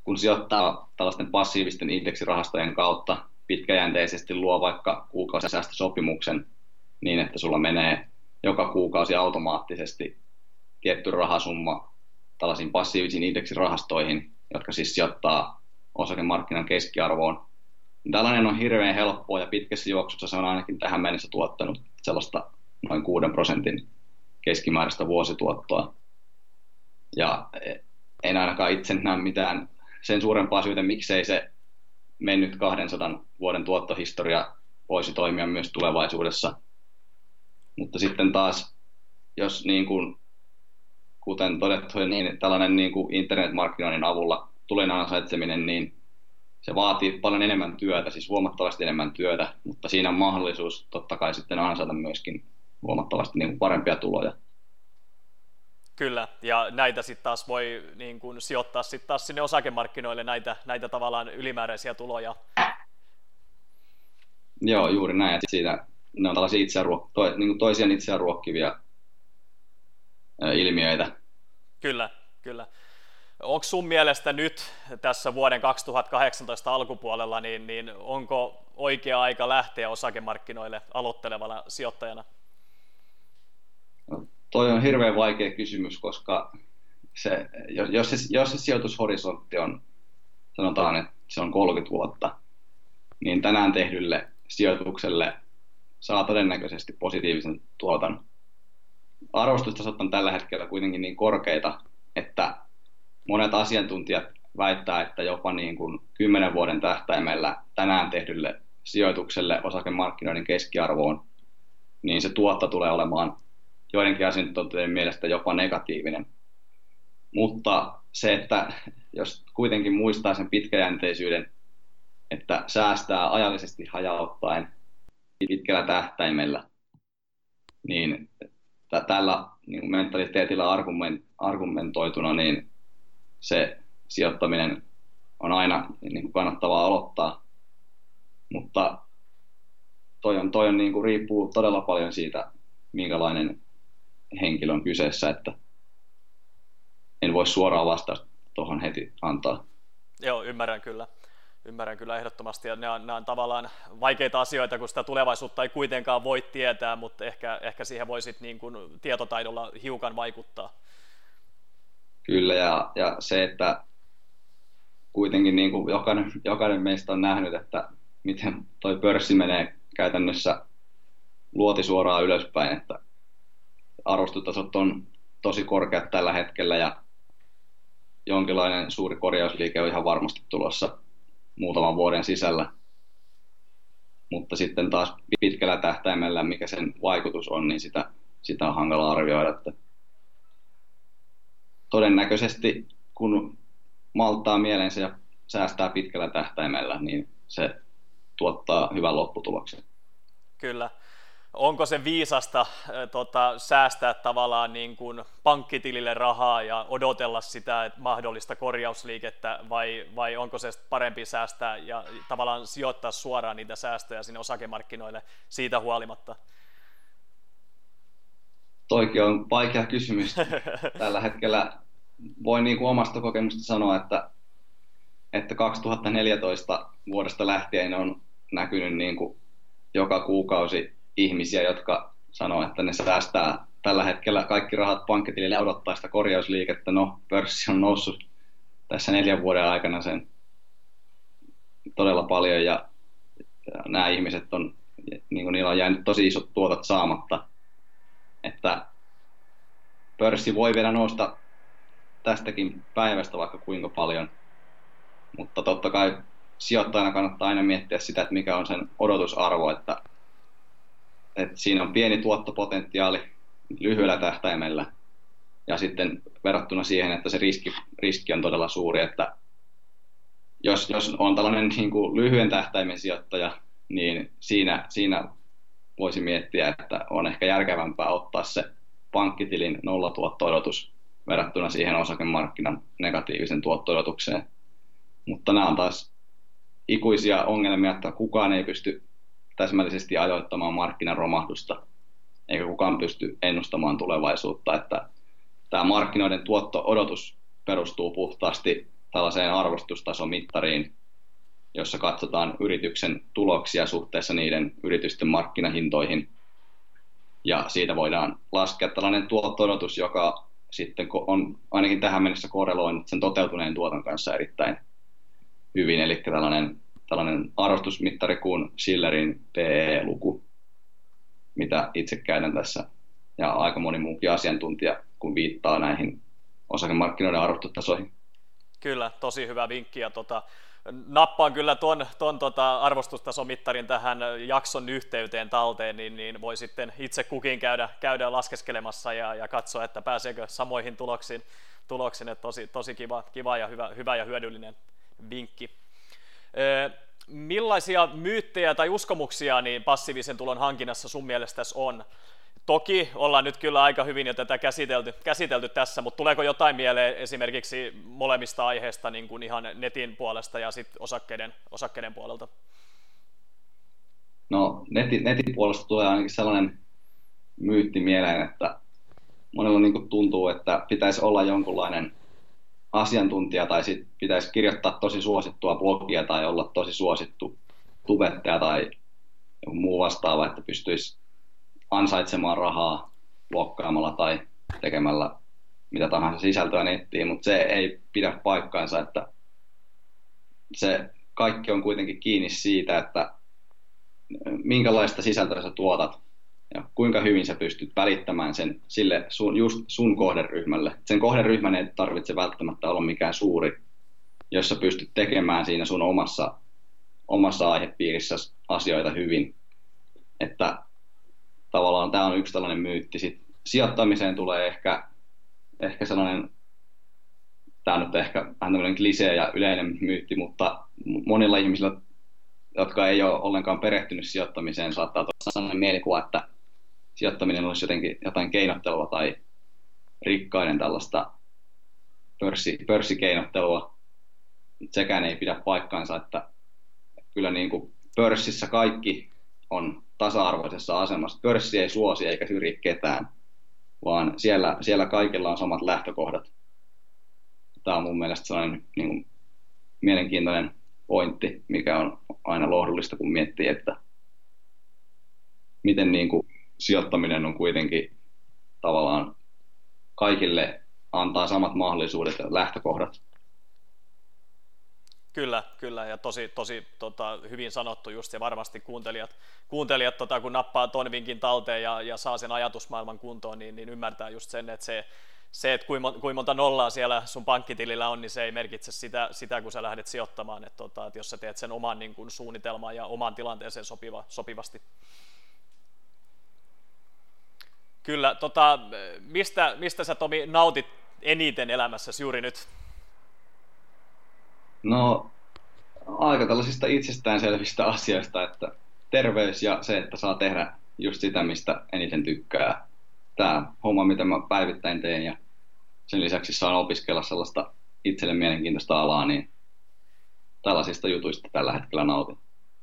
kun sijoittaa tällaisten passiivisten indeksirahastojen kautta pitkäjänteisesti luo vaikka kuukausisäästösopimuksen niin, että sulla menee joka kuukausi automaattisesti tietty rahasumma tällaisiin passiivisiin indeksirahastoihin, jotka siis sijoittaa osakemarkkinan keskiarvoon Tällainen on hirveän helppoa ja pitkässä juoksussa se on ainakin tähän mennessä tuottanut sellaista noin 6 prosentin keskimääräistä vuosituottoa. Ja en ainakaan itse näe mitään sen suurempaa syytä, miksei se mennyt 200 vuoden tuottohistoria voisi toimia myös tulevaisuudessa. Mutta sitten taas, jos niin kuin, kuten todettu, niin tällainen niin kuin internetmarkkinoinnin avulla tulen ansaitseminen, niin se vaatii paljon enemmän työtä, siis huomattavasti enemmän työtä, mutta siinä on mahdollisuus totta kai sitten ansaita myöskin huomattavasti niin kuin parempia tuloja. Kyllä, ja näitä sitten taas voi niin kuin, sijoittaa sitten taas sinne osakemarkkinoille näitä, näitä tavallaan ylimääräisiä tuloja. Joo, juuri näin. Että siitä, ne on tällaisia itseään ruok- to, niin kuin toisiaan itseään ruokkivia ilmiöitä. Kyllä, kyllä. Onko sun mielestä nyt tässä vuoden 2018 alkupuolella, niin, niin onko oikea aika lähteä osakemarkkinoille aloittelevana sijoittajana? No, toi on hirveän vaikea kysymys, koska se, jos, se, jos se sijoitushorisontti on, sanotaan, että se on 30 vuotta, niin tänään tehdylle sijoitukselle saa todennäköisesti positiivisen tuoton. Arvostustasot on tällä hetkellä kuitenkin niin korkeita, että monet asiantuntijat väittää, että jopa niin kuin 10 vuoden tähtäimellä tänään tehdylle sijoitukselle osakemarkkinoiden keskiarvoon, niin se tuotto tulee olemaan joidenkin asiantuntijoiden mielestä jopa negatiivinen. Mutta se, että jos kuitenkin muistaa sen pitkäjänteisyyden, että säästää ajallisesti hajauttaen pitkällä tähtäimellä, niin tällä niin mentaliteetillä argumentoituna, niin se sijoittaminen on aina niin kuin kannattavaa aloittaa. Mutta toi on, toi on niin kuin riippuu todella paljon siitä, minkälainen henkilö on kyseessä, että en voi suoraan vastausta tuohon heti antaa. Joo, ymmärrän kyllä. Ymmärrän kyllä ehdottomasti, ja nämä on, nämä on tavallaan vaikeita asioita, kun sitä tulevaisuutta ei kuitenkaan voi tietää, mutta ehkä, ehkä siihen voisit niin kuin tietotaidolla hiukan vaikuttaa. Kyllä, ja, ja se, että kuitenkin niin kuin jokainen, jokainen meistä on nähnyt, että miten toi pörssi menee käytännössä luoti suoraan ylöspäin, että arvostutasot on tosi korkeat tällä hetkellä ja jonkinlainen suuri korjausliike on ihan varmasti tulossa muutaman vuoden sisällä. Mutta sitten taas pitkällä tähtäimellä, mikä sen vaikutus on, niin sitä, sitä on hankala arvioida. Että todennäköisesti kun malttaa mielensä ja säästää pitkällä tähtäimellä, niin se tuottaa hyvän lopputuloksen. Kyllä. Onko se viisasta äh, tota, säästää tavallaan niin kuin pankkitilille rahaa ja odotella sitä että mahdollista korjausliikettä vai, vai onko se parempi säästää ja tavallaan sijoittaa suoraan niitä säästöjä sinne osakemarkkinoille siitä huolimatta? Toikin on vaikea kysymys. Tällä hetkellä voin niin kuin omasta kokemusta sanoa, että, että 2014 vuodesta lähtien on näkynyt niin kuin joka kuukausi ihmisiä, jotka sanoo, että ne säästää tällä hetkellä kaikki rahat pankkitilille odottaa sitä korjausliikettä. No, pörssi on noussut tässä neljän vuoden aikana sen todella paljon ja, ja nämä ihmiset on, niin kuin niillä on jäänyt tosi isot tuotot saamatta. Että pörssi voi vielä nousta tästäkin päivästä vaikka kuinka paljon, mutta totta kai sijoittajana kannattaa aina miettiä sitä, että mikä on sen odotusarvo, että, että siinä on pieni tuottopotentiaali lyhyellä tähtäimellä ja sitten verrattuna siihen, että se riski, riski on todella suuri, että jos, jos on tällainen niin kuin lyhyen tähtäimen sijoittaja, niin siinä, siinä voisi miettiä, että on ehkä järkevämpää ottaa se pankkitilin nollatuotto-odotus verrattuna siihen osakemarkkinan negatiivisen tuotto Mutta nämä on taas ikuisia ongelmia, että kukaan ei pysty täsmällisesti ajoittamaan markkinan romahdusta, eikä kukaan pysty ennustamaan tulevaisuutta, että tämä markkinoiden tuotto-odotus perustuu puhtaasti tällaiseen arvostustasomittariin, jossa katsotaan yrityksen tuloksia suhteessa niiden yritysten markkinahintoihin. Ja siitä voidaan laskea tällainen tuotto-odotus, joka sitten on ainakin tähän mennessä korreloinut sen toteutuneen tuoton kanssa erittäin hyvin, eli tällainen, tällainen arvostusmittari kuin Schillerin PE-luku, mitä itse käytän tässä, ja aika moni muukin asiantuntija, kun viittaa näihin osakemarkkinoiden arvostustasoihin. Kyllä, tosi hyvä vinkki, ja tota, nappaan kyllä tuon, tuon tota arvostustasomittarin tähän jakson yhteyteen talteen, niin, niin voi sitten itse kukin käydä, käydä laskeskelemassa ja, ja katsoa, että pääseekö samoihin tuloksiin. tuloksiin että tosi, tosi kiva, kiva ja hyvä, hyvä ja hyödyllinen vinkki. Millaisia myyttejä tai uskomuksia niin passiivisen tulon hankinnassa sun mielestä on? Toki ollaan nyt kyllä aika hyvin jo tätä käsitelty, käsitelty tässä, mutta tuleeko jotain mieleen esimerkiksi molemmista aiheista niin kuin ihan netin puolesta ja sitten osakkeiden, osakkeiden puolelta? No netin, netin puolesta tulee ainakin sellainen myytti mieleen, että monella niin kuin tuntuu, että pitäisi olla jonkunlainen asiantuntija tai sit pitäisi kirjoittaa tosi suosittua blogia tai olla tosi suosittu tubettaja tai muu vastaava, että pystyisi ansaitsemaan rahaa blokkaamalla tai tekemällä mitä tahansa sisältöä nettiin, mutta se ei pidä paikkaansa, että se kaikki on kuitenkin kiinni siitä, että minkälaista sisältöä sä tuotat ja kuinka hyvin sä pystyt välittämään sen sille sun, just sun kohderyhmälle. Sen kohderyhmän ei tarvitse välttämättä olla mikään suuri, jos sä pystyt tekemään siinä sun omassa, omassa aihepiirissä asioita hyvin. Että tavallaan tämä on yksi tällainen myytti. Sitten sijoittamiseen tulee ehkä, ehkä sellainen, tämä nyt ehkä vähän tämmöinen klisee ja yleinen myytti, mutta monilla ihmisillä, jotka ei ole ollenkaan perehtynyt sijoittamiseen, saattaa olla sellainen mielikuva, että sijoittaminen olisi jotenkin jotain keinottelua tai rikkaiden tällaista pörssi, pörssikeinottelua. Sekään ei pidä paikkaansa, että kyllä niin kuin pörssissä kaikki on tasa-arvoisessa asemassa. Pörssi ei suosi eikä syrji ketään, vaan siellä, siellä kaikilla on samat lähtökohdat. Tämä on mun mielestä sellainen niin kuin, mielenkiintoinen pointti, mikä on aina lohdullista, kun miettii, että miten niin kuin sijoittaminen on kuitenkin tavallaan kaikille antaa samat mahdollisuudet ja lähtökohdat. Kyllä, kyllä, ja tosi, tosi tota, hyvin sanottu just, ja varmasti kuuntelijat, kuuntelijat tota, kun nappaa ton vinkin talteen ja, ja saa sen ajatusmaailman kuntoon, niin, niin ymmärtää just sen, että se, se että kuinka, monta nollaa siellä sun pankkitilillä on, niin se ei merkitse sitä, sitä kun sä lähdet sijoittamaan, että, tota, että jos sä teet sen oman niin kuin, suunnitelman ja omaan tilanteeseen sopiva, sopivasti. Kyllä, tota, mistä, mistä sä Tomi nautit eniten elämässäsi juuri nyt? No, aika tällaisista itsestäänselvistä asioista, että terveys ja se, että saa tehdä just sitä, mistä eniten tykkää. Tämä homma, mitä mä päivittäin teen ja sen lisäksi saan opiskella sellaista itselle mielenkiintoista alaa, niin tällaisista jutuista tällä hetkellä nautin.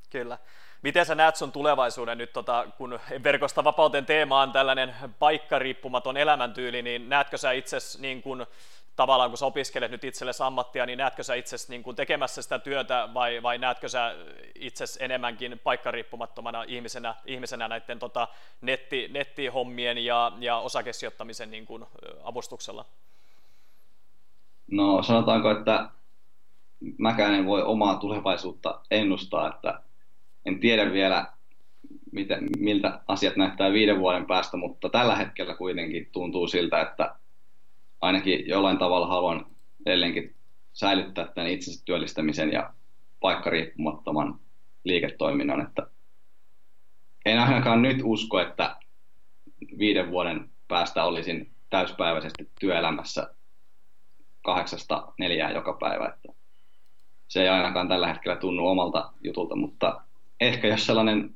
Kyllä. Miten sä näet sun tulevaisuuden nyt, tota, kun verkosta vapauteen teema on tällainen paikkariippumaton elämäntyyli, niin näetkö sä itse niin kun, tavallaan kun sä opiskelet nyt itsellesi ammattia, niin näetkö sä itse niin kun tekemässä sitä työtä vai, vai näetkö sä itse enemmänkin paikkariippumattomana ihmisenä, ihmisenä näiden tota, netti, nettihommien ja, ja osakesijoittamisen niin kun, avustuksella? No sanotaanko, että mäkään en voi omaa tulevaisuutta ennustaa, että en tiedä vielä, miten, miltä asiat näyttää viiden vuoden päästä, mutta tällä hetkellä kuitenkin tuntuu siltä, että ainakin jollain tavalla haluan edelleenkin säilyttää tämän itsensä työllistämisen ja paikkariippumattoman liiketoiminnan, että en ainakaan nyt usko, että viiden vuoden päästä olisin täyspäiväisesti työelämässä kahdeksasta neljään joka päivä. Että se ei ainakaan tällä hetkellä tunnu omalta jutulta, mutta ehkä jos sellainen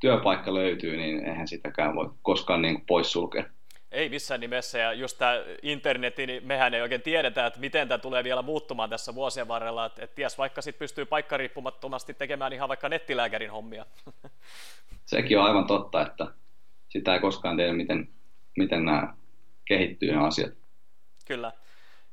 työpaikka löytyy, niin eihän sitäkään voi koskaan niin poissulkea. Ei missään nimessä, ja just tämä internetin, niin mehän ei oikein tiedetä, että miten tämä tulee vielä muuttumaan tässä vuosien varrella, että et ties vaikka sitten pystyy paikkariippumattomasti tekemään ihan vaikka nettilääkärin hommia. Sekin on aivan totta, että sitä ei koskaan tiedä, miten, miten nämä kehittyy nämä asiat. Kyllä.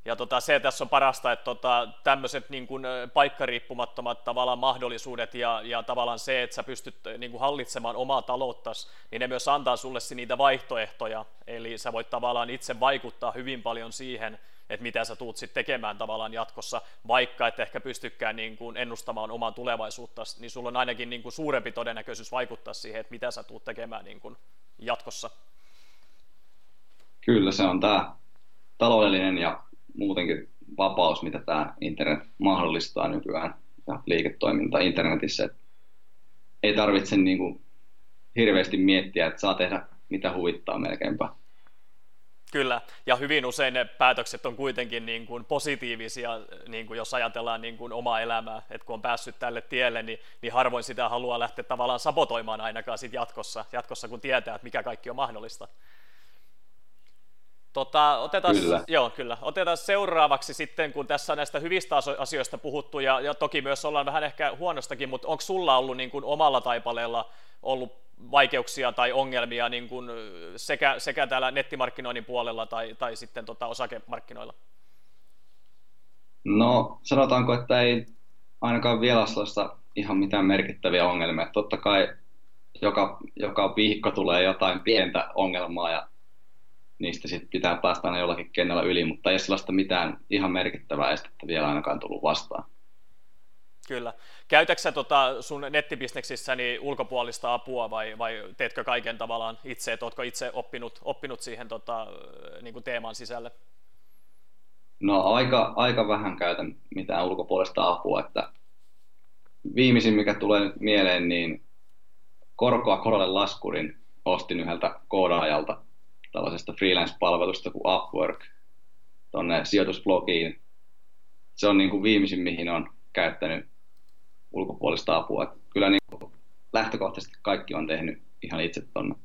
Ja tota, se tässä on parasta, että tota, tämmöiset niin kuin, paikkariippumattomat tavallaan mahdollisuudet ja, ja tavallaan se, että sä pystyt niin kuin, hallitsemaan omaa taloutta, niin ne myös antaa sulle niitä vaihtoehtoja. Eli sä voit tavallaan itse vaikuttaa hyvin paljon siihen, että mitä sä tuut sitten tekemään tavallaan jatkossa, vaikka et ehkä pystykään niin kuin ennustamaan omaa tulevaisuutta, niin sulla on ainakin niin kuin suurempi todennäköisyys vaikuttaa siihen, että mitä sä tuut tekemään niin kuin jatkossa. Kyllä se on tämä taloudellinen ja muutenkin vapaus, mitä tämä internet mahdollistaa nykyään ja liiketoiminta internetissä. Et ei tarvitse niin kuin hirveästi miettiä, että saa tehdä mitä huvittaa melkeinpä. Kyllä, ja hyvin usein ne päätökset on kuitenkin niin kuin positiivisia, niin kuin jos ajatellaan niin kuin omaa elämää, että kun on päässyt tälle tielle, niin, niin harvoin sitä haluaa lähteä tavallaan sabotoimaan ainakaan sit jatkossa, jatkossa, kun tietää, että mikä kaikki on mahdollista. Tota, otetaan, kyllä. Joo, kyllä. Otetaan seuraavaksi sitten, kun tässä on näistä hyvistä asioista puhuttu, ja, ja toki myös ollaan vähän ehkä huonostakin, mutta onko sulla ollut niin kuin omalla taipaleella ollut vaikeuksia tai ongelmia niin kuin sekä, sekä täällä nettimarkkinoinnin puolella tai, tai sitten tota osakemarkkinoilla? No sanotaanko, että ei ainakaan vielä sellaista ihan mitään merkittäviä ongelmia. Totta kai joka, joka viikko tulee jotain pientä ongelmaa ja niistä sit pitää päästä aina jollakin kennellä yli, mutta ei sellaista mitään ihan merkittävää estettä vielä ainakaan tullut vastaan. Kyllä. Käytätkö sä tota sun nettibisneksissäni ulkopuolista apua vai, vai teetkö kaiken tavallaan itse, että oletko itse oppinut, oppinut siihen tota, niin kuin teeman sisälle? No aika, aika vähän käytän mitään ulkopuolista apua, että viimeisin mikä tulee nyt mieleen, niin korkoa korolle laskurin ostin yhdeltä koodaajalta tällaisesta freelance-palvelusta kuin Upwork tuonne sijoitusblogiin. Se on niin kuin viimeisin, mihin on käyttänyt ulkopuolista apua. Että kyllä niin kuin lähtökohtaisesti kaikki on tehnyt ihan itse tuonne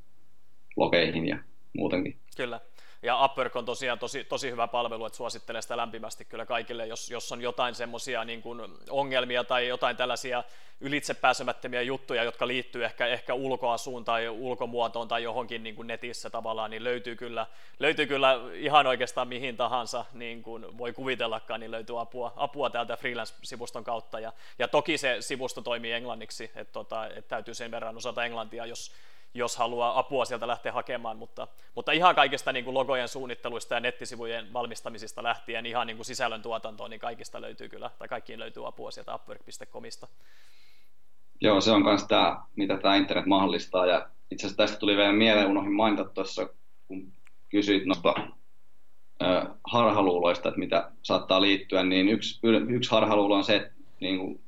blogeihin ja muutenkin. Kyllä. Ja Upwork on tosiaan tosi, tosi hyvä palvelu, että suosittelen sitä lämpimästi kyllä kaikille, jos, jos on jotain semmoisia niin ongelmia tai jotain tällaisia ylitsepääsemättömiä juttuja, jotka liittyy ehkä, ehkä ulkoasuun tai ulkomuotoon tai johonkin niin kuin netissä tavallaan, niin löytyy kyllä, löytyy kyllä ihan oikeastaan mihin tahansa, niin kuin voi kuvitellakaan, niin löytyy apua, apua täältä freelance-sivuston kautta. Ja, ja toki se sivusto toimii englanniksi, että, tota, että täytyy sen verran osata englantia, jos, jos haluaa apua sieltä lähteä hakemaan, mutta, mutta ihan kaikista niin kuin logojen suunnitteluista ja nettisivujen valmistamisista lähtien ihan niin kuin sisällön tuotantoon, niin kaikista löytyy kyllä, tai kaikkiin löytyy apua sieltä upwork.comista. Joo, se on myös tämä, mitä tämä internet mahdollistaa, ja itse asiassa tästä tuli vielä mieleen, unohdin mainita tuossa, kun kysyit noista harhaluuloista, että mitä saattaa liittyä, niin yksi, yksi harhaluulo on se, että, niin kuin,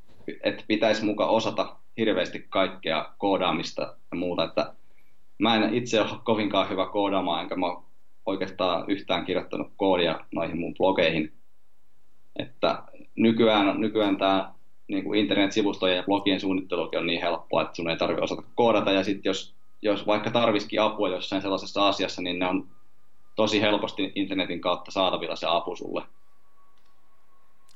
että pitäisi muka osata hirveästi kaikkea koodaamista ja muuta, että mä en itse ole kovinkaan hyvä koodaamaan, enkä mä oikeastaan yhtään kirjoittanut koodia noihin mun blogeihin. Että nykyään, nykyään tämä niin kuin internet-sivustojen ja blogien suunnittelukin on niin helppoa, että sun ei tarvitse osata koodata, ja sitten jos, jos vaikka tarvisikin apua jossain sellaisessa asiassa, niin ne on tosi helposti internetin kautta saatavilla se apu sulle.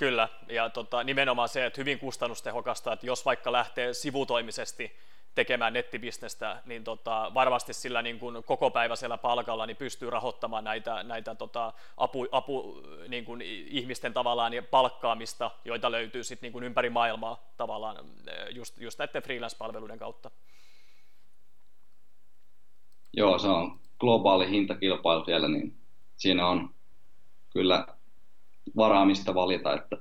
Kyllä, ja tota, nimenomaan se, että hyvin kustannustehokasta, että jos vaikka lähtee sivutoimisesti tekemään nettibisnestä, niin tota, varmasti sillä niin kuin kokopäiväisellä palkalla niin pystyy rahoittamaan näitä, näitä tota, apu, apu niin kuin ihmisten tavallaan palkkaamista, joita löytyy sit niin kuin ympäri maailmaa tavallaan just, just näiden freelance-palveluiden kautta. Joo, se on globaali hintakilpailu siellä, niin siinä on kyllä varaamista valita, että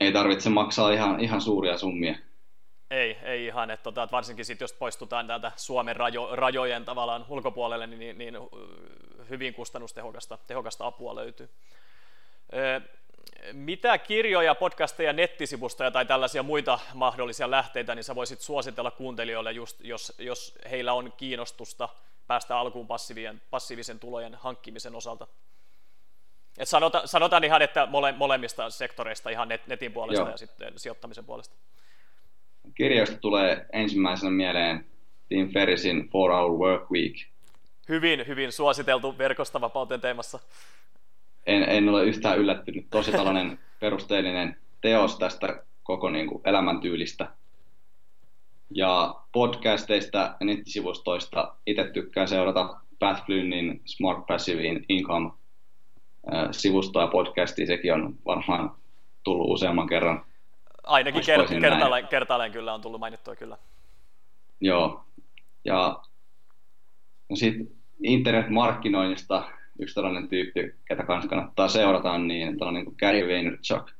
ei tarvitse maksaa ihan, ihan suuria summia. Ei, ei ihan, että, tota, että varsinkin sit, jos poistutaan täältä Suomen rajo, rajojen tavallaan ulkopuolelle, niin, niin, niin hyvin kustannustehokasta tehokasta apua löytyy. Mitä kirjoja, podcasteja, nettisivustoja tai tällaisia muita mahdollisia lähteitä, niin sä voisit suositella kuuntelijoille, just, jos, jos heillä on kiinnostusta päästä alkuun passiivisen, passiivisen tulojen hankkimisen osalta? Et sanota, sanotaan ihan, että mole, molemmista sektoreista, ihan net, netin puolesta Joo. ja sitten sijoittamisen puolesta. Kirjoista tulee ensimmäisenä mieleen Tim Ferrisin 4 Hour Work Week. Hyvin, hyvin suositeltu verkostavapauteen teemassa. En, en ole yhtään yllättynyt. Tosi tällainen perusteellinen teos tästä koko niin kuin, elämäntyylistä. Ja podcasteista ja nettisivustoista itse tykkään seurata Pat Flynnin Smart Passive Income sivustoa ja podcastia, sekin on varmaan tullut useamman kerran. Ainakin ker- kertaalleen, kertaalleen kyllä on tullut mainittua kyllä. Joo, ja no sitten internetmarkkinoinnista yksi tällainen tyyppi, ketä kanssa kannattaa seurata, niin tällainen kuin Gary Vaynerchuk.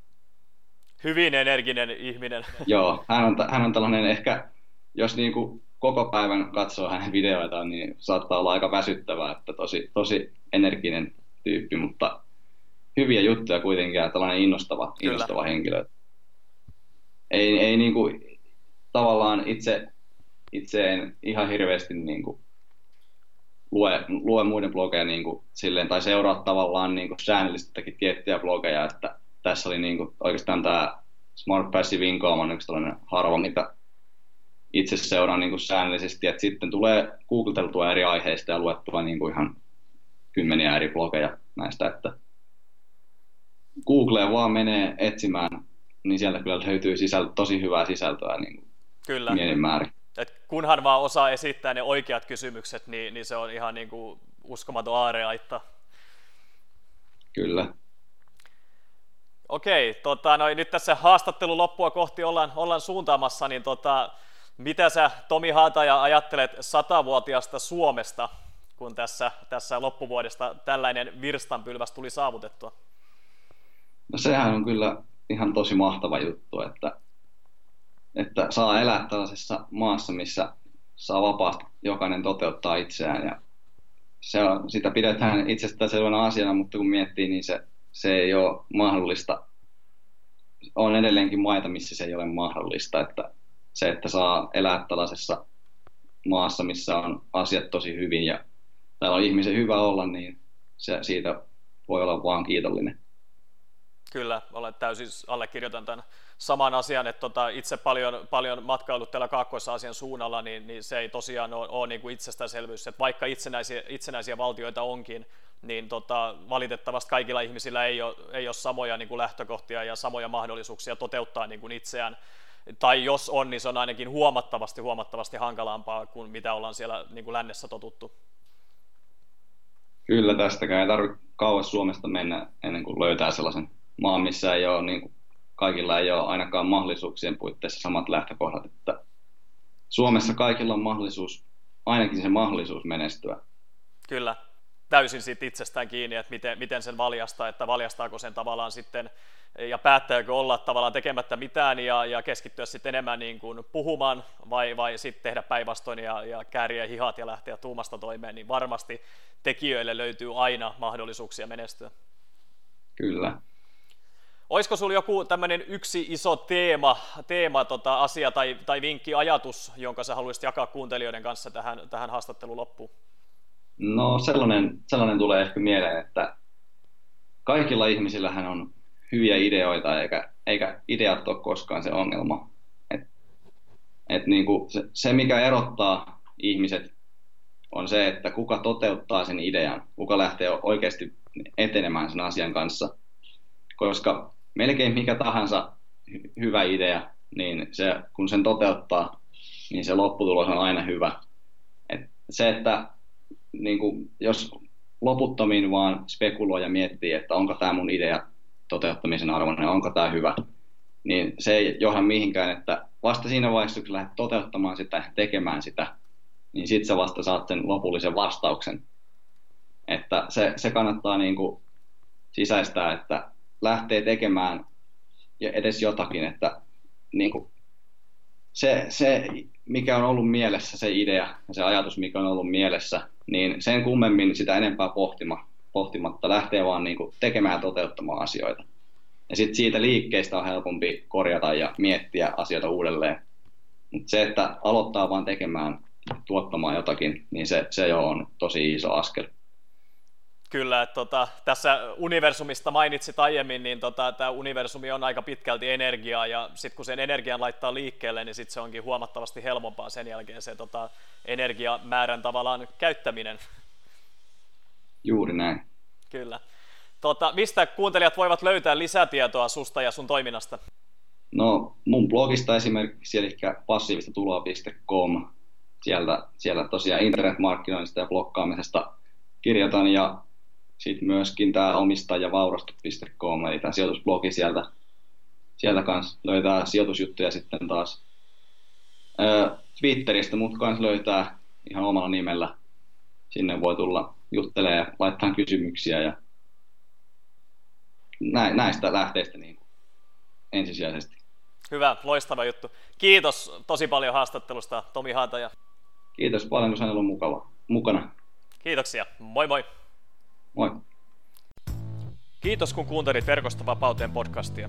Hyvin energinen ihminen. Joo, hän on, hän on tällainen ehkä, jos niin kuin koko päivän katsoo hänen videoitaan, niin saattaa olla aika väsyttävää, että tosi, tosi energinen tyyppi, mutta hyviä juttuja kuitenkin ja tällainen innostava, innostava henkilö. Ei, ei niin kuin, tavallaan itse, itse en ihan hirveästi niin kuin, lue, lue muiden blogeja niin kuin, silleen, tai seuraa tavallaan niin kuin, säännöllisesti tiettyjä blogeja, että tässä oli niin kuin, oikeastaan tämä Smart Passive Income on yksi tällainen harva, mitä itse seuraan niin kuin säännöllisesti, että sitten tulee googleteltua eri aiheista ja luettua niin kuin ihan kymmeniä eri blogeja näistä, että Googleen vaan menee etsimään, niin sieltä kyllä löytyy sisältö, tosi hyvää sisältöä niin kuin kyllä. määrin. Et kunhan vaan osaa esittää ne oikeat kysymykset, niin, niin se on ihan niin kuin uskomaton aareaitta. Kyllä. Okei, tota, no, nyt tässä haastattelun loppua kohti ollaan, ollaan suuntaamassa, niin tota, mitä sä Tomi Haataja ajattelet satavuotiaasta Suomesta? kun tässä, tässä loppuvuodesta tällainen virstanpylväs tuli saavutettua? No sehän on kyllä ihan tosi mahtava juttu, että, että saa elää tällaisessa maassa, missä saa vapaasti jokainen toteuttaa itseään ja se on, sitä pidetään itsestäänselvänä asiana, mutta kun miettii, niin se, se ei ole mahdollista. On edelleenkin maita, missä se ei ole mahdollista, että se, että saa elää tällaisessa maassa, missä on asiat tosi hyvin ja täällä on ihmisen hyvä olla, niin se, siitä voi olla vaan kiitollinen. Kyllä, olen täysin allekirjoitan tämän saman asian, että tota, itse paljon, paljon matkailut täällä Kaakkois-Aasian suunnalla, niin, niin se ei tosiaan ole, ole niin kuin itsestäänselvyys, että vaikka itsenäisiä, itsenäisiä valtioita onkin, niin tota, valitettavasti kaikilla ihmisillä ei ole, ei ole samoja niin kuin lähtökohtia ja samoja mahdollisuuksia toteuttaa niin kuin itseään, tai jos on, niin se on ainakin huomattavasti huomattavasti hankalampaa kuin mitä ollaan siellä niin kuin lännessä totuttu. Kyllä, tästäkään ei tarvitse kauas Suomesta mennä ennen kuin löytää sellaisen maan, missä ei ole, niin kuin, kaikilla ei ole ainakaan mahdollisuuksien puitteissa samat lähtökohdat. Että Suomessa kaikilla on mahdollisuus, ainakin se mahdollisuus menestyä. Kyllä, täysin siitä itsestään kiinni, että miten, miten sen valjastaa, että valjastaako sen tavallaan sitten ja päättääkö olla tavallaan tekemättä mitään ja, ja keskittyä sitten enemmän niin kuin puhumaan vai, vai sitten tehdä päinvastoin ja, ja kääriä hihat ja lähteä tuumasta toimeen, niin varmasti tekijöille löytyy aina mahdollisuuksia menestyä. Kyllä. Olisiko sinulla joku tämmöinen yksi iso teema, teema tota, asia tai, tai vinkki, ajatus, jonka sä haluaisit jakaa kuuntelijoiden kanssa tähän, tähän haastattelun loppuun? No sellainen, sellainen tulee ehkä mieleen, että kaikilla ihmisillähän on hyviä ideoita, eikä, eikä ideat ole koskaan se ongelma. Et, et niin kuin se, se, mikä erottaa ihmiset, on se, että kuka toteuttaa sen idean, kuka lähtee oikeasti etenemään sen asian kanssa. Koska melkein mikä tahansa hyvä idea, niin se, kun sen toteuttaa, niin se lopputulos on aina hyvä. Et se, että niin kuin, jos loputtomiin vaan spekuloi ja miettii, että onko tämä mun idea toteuttamisen arvoinen, onko tämä hyvä, niin se ei johda mihinkään, että vasta siinä vaiheessa, kun lähdet toteuttamaan sitä, tekemään sitä, niin sitten sä vasta saat sen lopullisen vastauksen. Että se, se kannattaa niin kuin sisäistää, että lähtee tekemään edes jotakin, että niin kuin se, se, mikä on ollut mielessä, se idea ja se ajatus, mikä on ollut mielessä, niin sen kummemmin sitä enempää pohtima, pohtimatta lähtee vaan niin kuin tekemään ja toteuttamaan asioita. Ja sitten siitä liikkeestä on helpompi korjata ja miettiä asioita uudelleen. Mutta se, että aloittaa vaan tekemään, tuottamaan jotakin, niin se, se jo on tosi iso askel. Kyllä, että tota, tässä universumista mainitsit aiemmin, niin tota, tämä universumi on aika pitkälti energiaa, ja sitten kun sen energian laittaa liikkeelle, niin sitten se onkin huomattavasti helpompaa sen jälkeen se tota, energiamäärän tavallaan käyttäminen. Juuri näin. Kyllä. Tota, mistä kuuntelijat voivat löytää lisätietoa susta ja sun toiminnasta? No mun blogista esimerkiksi, eli passiivistatuloa.com. Sieltä, siellä tosiaan internetmarkkinoinnista ja blokkaamisesta kirjoitan ja sitten myöskin tämä omistajavaurastu.com, eli tämä sijoitusblogi sieltä, sieltä kanssa löytää sijoitusjuttuja sitten taas. Twitteristä mut kanssa löytää ihan omalla nimellä. Sinne voi tulla juttelemaan ja laittaa kysymyksiä ja näistä lähteistä niin kuin ensisijaisesti. Hyvä, loistava juttu. Kiitos tosi paljon haastattelusta, Tomi Haataja. Kiitos paljon, kun sain olla mukava, mukana. Kiitoksia. Moi moi. Moi. Kiitos kun kuuntelit Verkosta vapauteen podcastia.